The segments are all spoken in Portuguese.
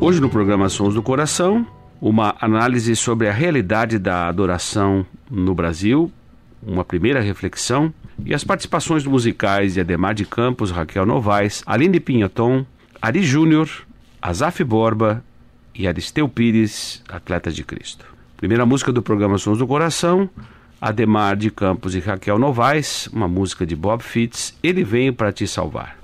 Hoje no programa Sons do Coração, uma análise sobre a realidade da adoração no Brasil, uma primeira reflexão e as participações musicais de Ademar de Campos, Raquel Novaes, Aline Pinhaton, Ari Júnior, Azaf Borba e Aristeu Pires, atletas de Cristo. Primeira música do programa Sons do Coração, Ademar de Campos e Raquel Novaes, uma música de Bob Fitts, Ele Veio para Te Salvar.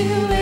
E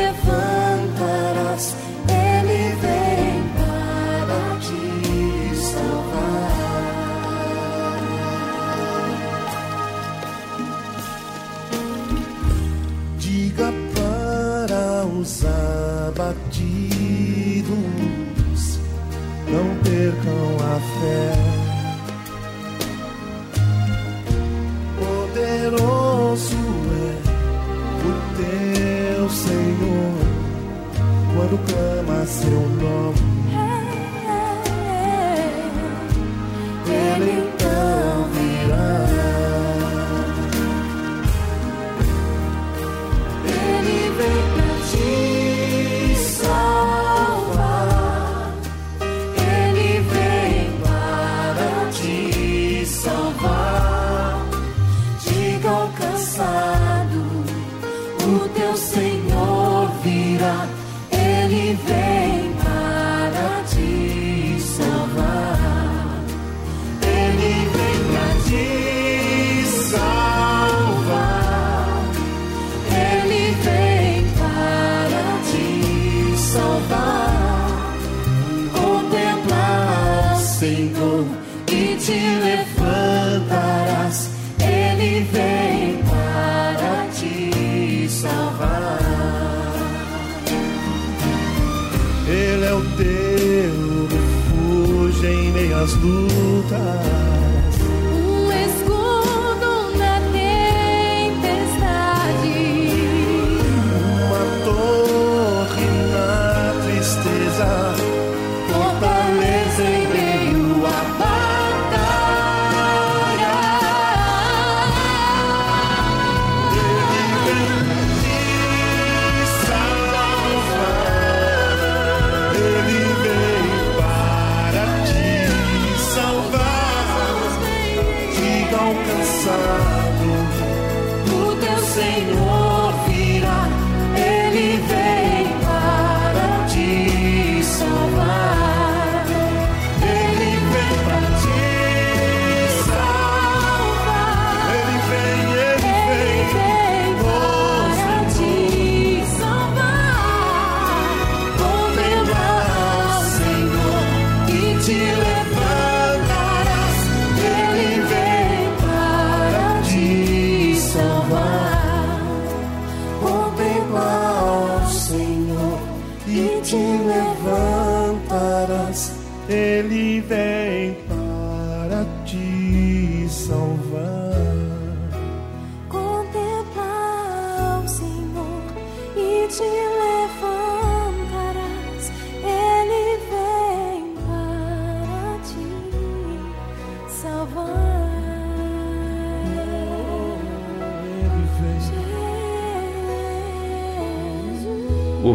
às lutas.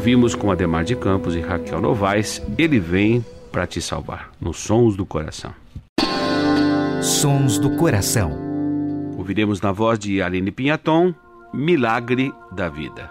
ouvimos com Ademar de Campos e Raquel Novaes, Ele Vem para Te Salvar, nos Sons do Coração. Sons do Coração. Ouviremos na voz de Aline Pinhaton, Milagre da Vida.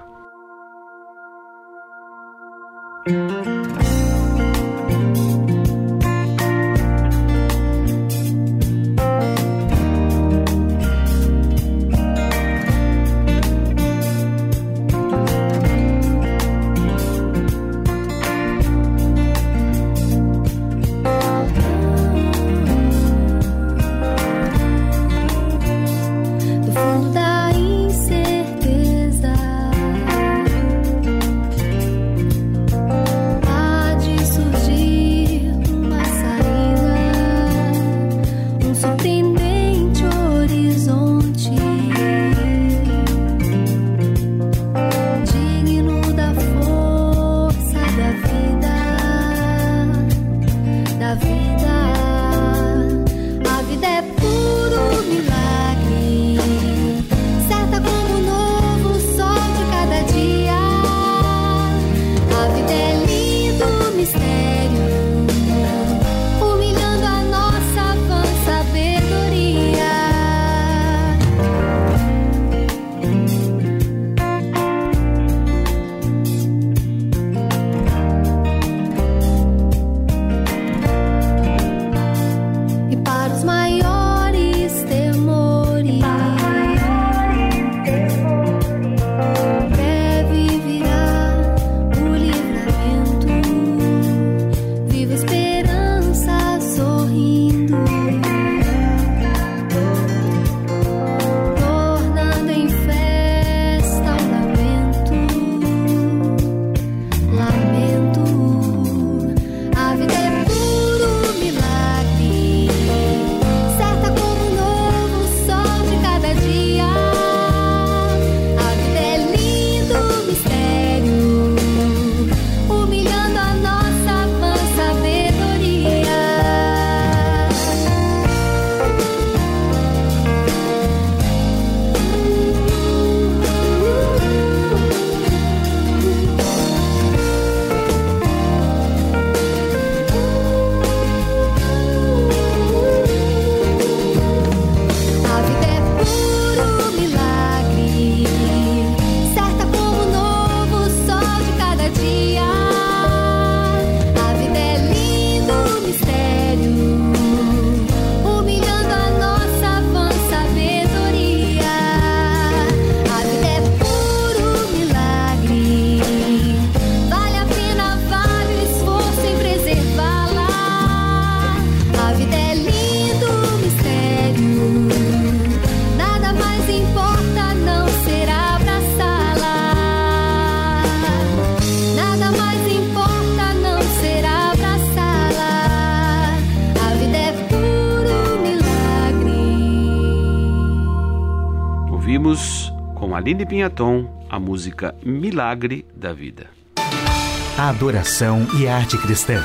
Aline Pinhaton, a música Milagre da Vida. Adoração e arte cristã.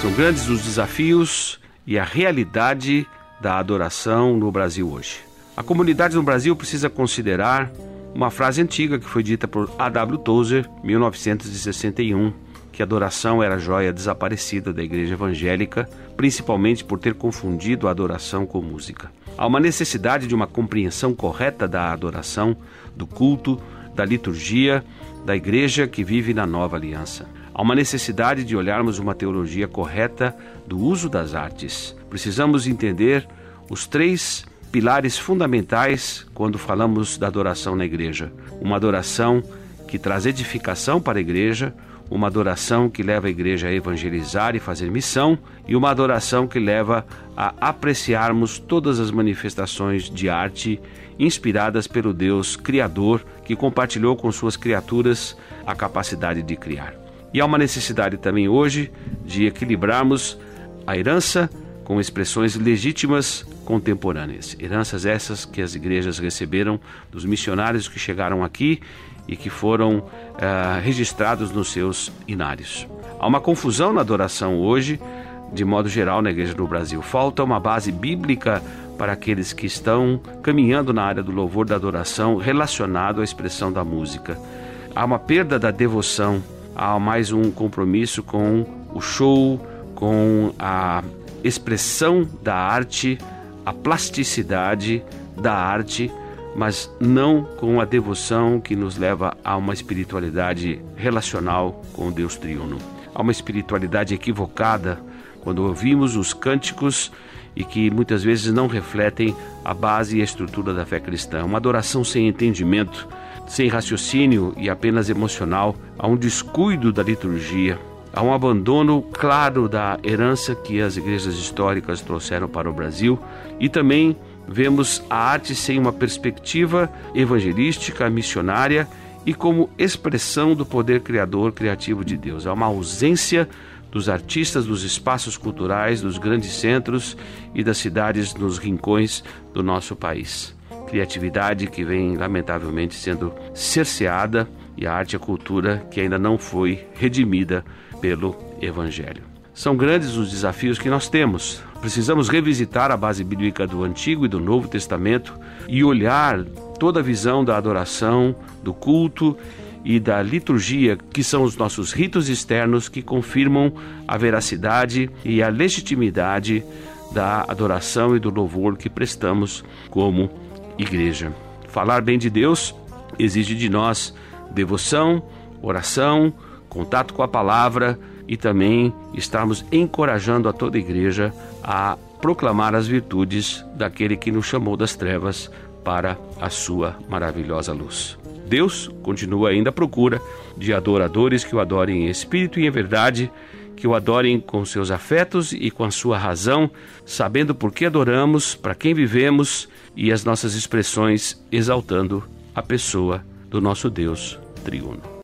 São grandes os desafios e a realidade da adoração no Brasil hoje. A comunidade no Brasil precisa considerar uma frase antiga que foi dita por A.W. Tozer, 1961 que a adoração era joia desaparecida da igreja evangélica, principalmente por ter confundido a adoração com música. Há uma necessidade de uma compreensão correta da adoração, do culto, da liturgia, da igreja que vive na nova aliança. Há uma necessidade de olharmos uma teologia correta do uso das artes. Precisamos entender os três pilares fundamentais quando falamos da adoração na igreja. Uma adoração que traz edificação para a igreja, uma adoração que leva a igreja a evangelizar e fazer missão, e uma adoração que leva a apreciarmos todas as manifestações de arte inspiradas pelo Deus Criador que compartilhou com suas criaturas a capacidade de criar. E há uma necessidade também hoje de equilibrarmos a herança com expressões legítimas contemporâneas. Heranças essas que as igrejas receberam dos missionários que chegaram aqui e que foram uh, registrados nos seus inários. Há uma confusão na adoração hoje, de modo geral, na igreja no Brasil. Falta uma base bíblica para aqueles que estão caminhando na área do louvor da adoração relacionado à expressão da música. Há uma perda da devoção, há mais um compromisso com o show, com a expressão da arte, a plasticidade da arte, mas não com a devoção que nos leva a uma espiritualidade relacional com Deus triuno. Há uma espiritualidade equivocada quando ouvimos os cânticos e que muitas vezes não refletem a base e a estrutura da fé cristã. Uma adoração sem entendimento, sem raciocínio e apenas emocional, há um descuido da liturgia, há um abandono claro da herança que as igrejas históricas trouxeram para o Brasil e também vemos a arte sem uma perspectiva evangelística, missionária e como expressão do poder criador criativo de Deus. Há uma ausência dos artistas dos espaços culturais, dos grandes centros e das cidades nos rincões do nosso país. Criatividade que vem lamentavelmente sendo cerceada e a arte e a cultura que ainda não foi redimida pelo Evangelho. São grandes os desafios que nós temos. Precisamos revisitar a base bíblica do Antigo e do Novo Testamento e olhar toda a visão da adoração, do culto e da liturgia, que são os nossos ritos externos que confirmam a veracidade e a legitimidade da adoração e do louvor que prestamos como igreja. Falar bem de Deus exige de nós devoção, oração, contato com a palavra e também estarmos encorajando a toda a igreja a proclamar as virtudes daquele que nos chamou das trevas para a sua maravilhosa luz. Deus continua ainda à procura de adoradores que o adorem em espírito e em verdade, que o adorem com seus afetos e com a sua razão, sabendo por que adoramos, para quem vivemos e as nossas expressões exaltando a pessoa do nosso Deus triuno.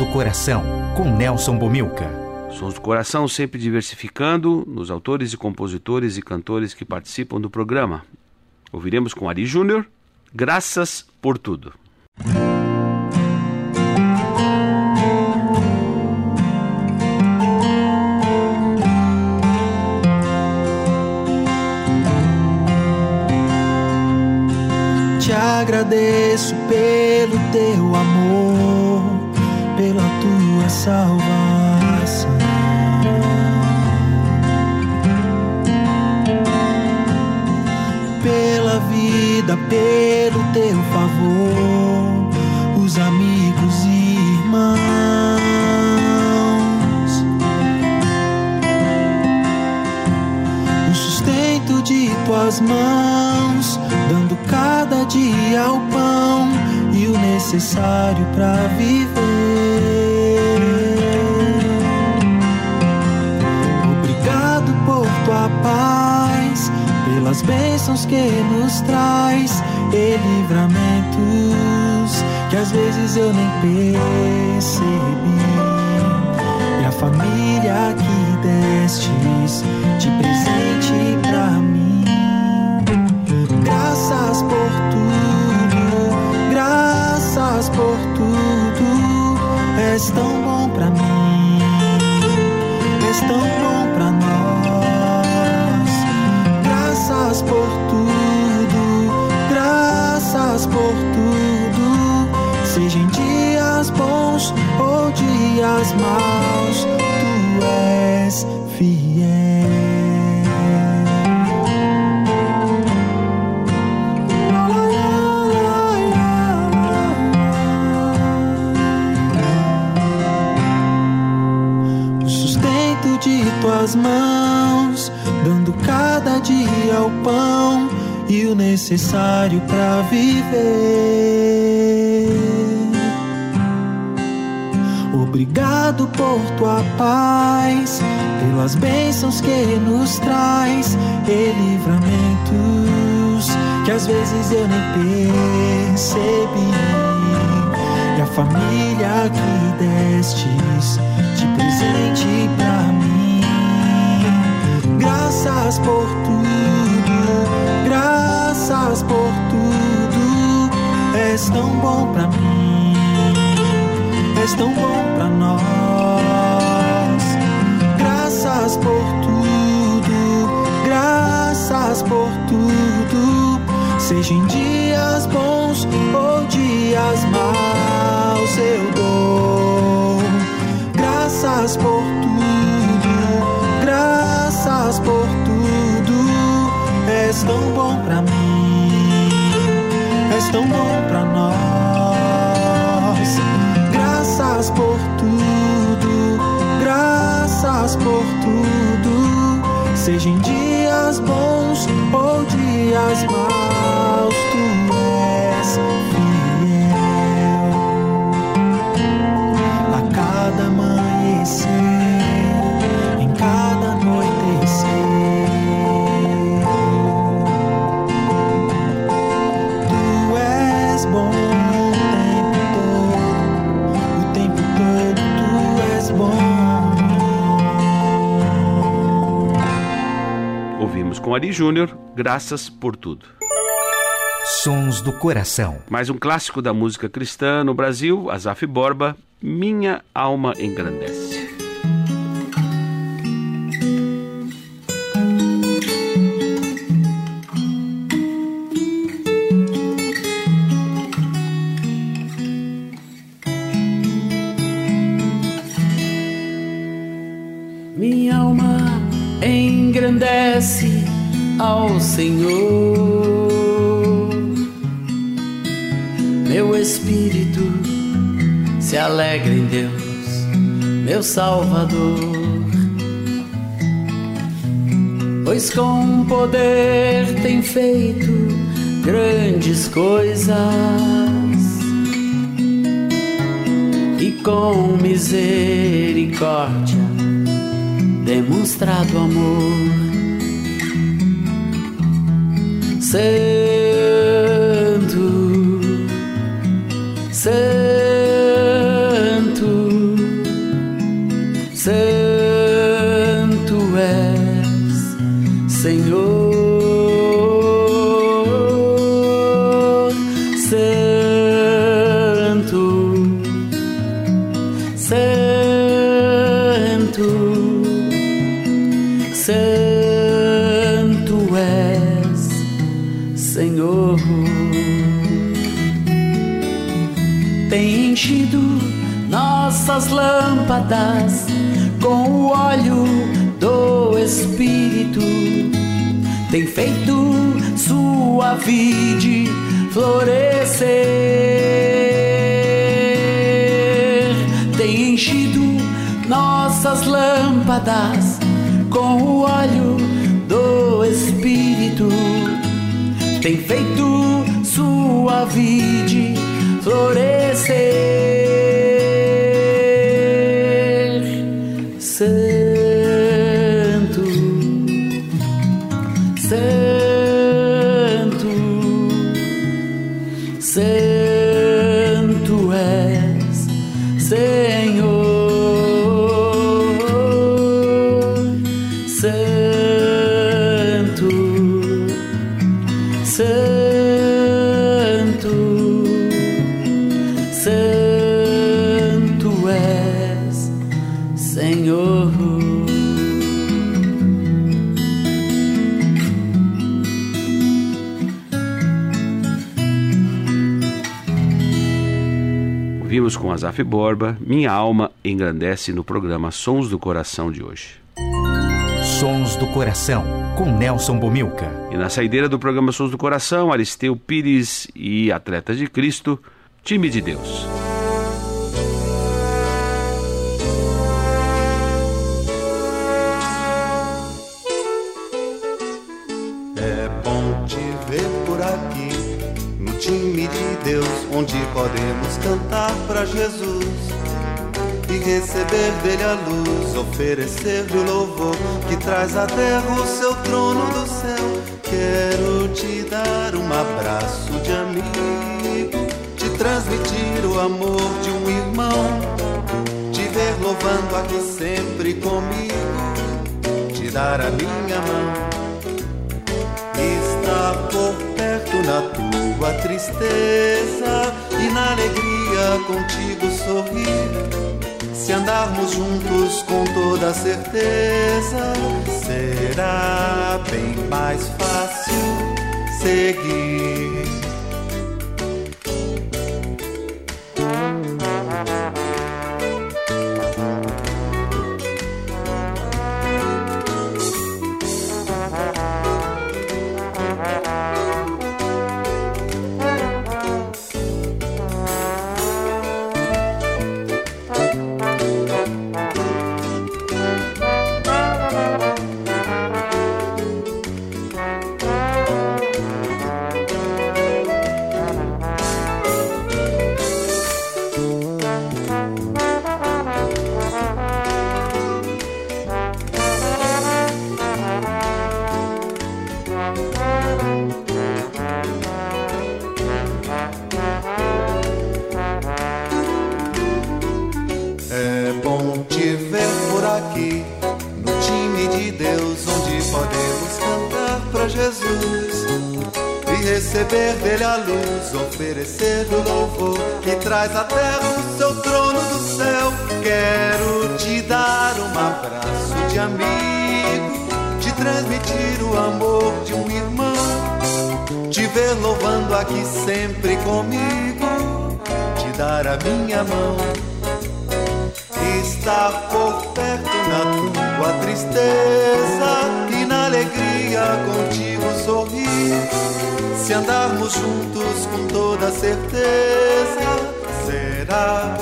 Do Coração, com Nelson Bomilca. Sons do Coração sempre diversificando nos autores e compositores e cantores que participam do programa. Ouviremos com Ari Júnior, Graças por tudo. Te agradeço pelo teu amor, salvação. Pela vida, pelo teu favor, os amigos e irmãos. O sustento de tuas mãos, dando cada dia o pão e o necessário para viver. Bênçãos que nos traz e livramentos que às vezes eu nem percebi. E a família que destes de presente pra mim. Graças por tudo, graças por tudo. És tão bom pra mim, és tão bom maus, tu és fiel. O sustento de tuas mãos, dando cada dia o pão e o necessário para viver. Obrigado por tua paz, pelas bênçãos que nos traz e livramentos que às vezes eu nem percebi. E a família que destes de presente pra mim. Graças por tudo, graças por tudo, és tão bom pra mim és tão bom pra nós. Graças por tudo, graças por tudo. Seja em dias bons ou dias maus, eu dou. Graças por tudo, graças por tudo. És tão bom pra mim, és tão bom pra nós graças por tudo, graças por tudo. Seja em dias bons ou dias maus, com Ari Júnior, Graças por Tudo. Sons do coração. Mais um clássico da música cristã no Brasil, Azaf Borba, Minha Alma Engrandece. Feito grandes coisas e com misericórdia demonstrado amor. Santo, Santo, com o óleo do Espírito. Tem feito sua vide florescer. Tem enchido nossas lâmpadas com o óleo do Espírito. Tem feito sua vide florescer. Santo, Santo és, Senhor. Ouvimos com Azaf Borba, Minha Alma Engrandece no programa Sons do Coração de hoje. Sons do coração. Com Nelson Bomilca. E na saideira do programa Sons do Coração, Aristeu Pires e Atletas de Cristo, Time de Deus. É bom te ver por aqui, no time de Deus, onde podemos cantar para Jesus e receber dele a luz, oferecer-lhe o louvor que traz à terra o seu trono do céu. Quero te dar um abraço de amigo, te transmitir o amor de um irmão, te ver louvando aqui sempre comigo, te dar a minha mão. Estar por perto na tua tristeza e na alegria contigo sorrir se andarmos juntos com toda certeza, será bem mais fácil seguir. Jesus e receber dele a luz, oferecer o louvor que traz à terra o seu trono do céu. Quero te dar um abraço de amigo, te transmitir o amor de um irmão, te ver louvando aqui sempre comigo, te dar a minha mão estar por perto na tua tristeza e na alegria contigo sorrir. Se andarmos juntos com toda certeza, será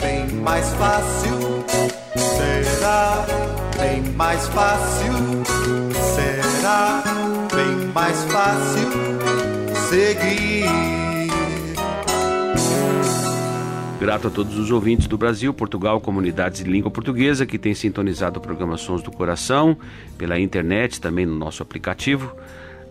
bem mais fácil. Será bem mais fácil. Será bem mais fácil seguir. Grato a todos os ouvintes do Brasil, Portugal, comunidades de língua portuguesa que têm sintonizado o programa Sons do Coração pela internet, também no nosso aplicativo.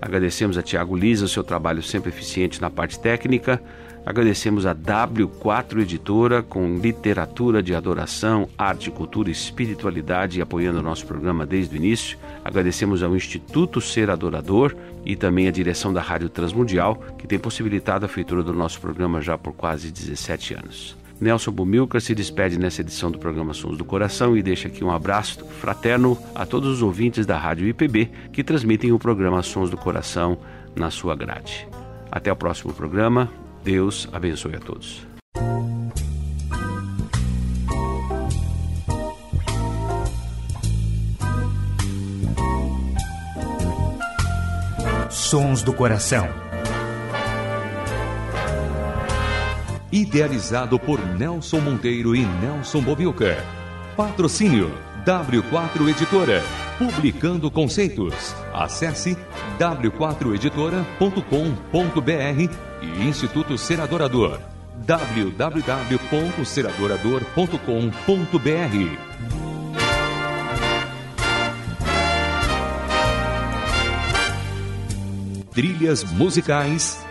Agradecemos a Tiago Lisa, o seu trabalho sempre eficiente na parte técnica. Agradecemos a W4 Editora, com literatura de adoração, arte, cultura e espiritualidade, apoiando o nosso programa desde o início. Agradecemos ao Instituto Ser Adorador e também a direção da Rádio Transmundial, que tem possibilitado a feitura do nosso programa já por quase 17 anos. Nelson Bumilcar se despede nessa edição do programa Sons do Coração e deixa aqui um abraço fraterno a todos os ouvintes da Rádio IPB que transmitem o programa Sons do Coração na sua grade. Até o próximo programa. Deus abençoe a todos. Sons do Coração. Idealizado por Nelson Monteiro e Nelson Bobilca. Patrocínio W4 Editora. Publicando conceitos. Acesse w4editora.com.br e Instituto Seradorador. www.seradorador.com.br Trilhas musicais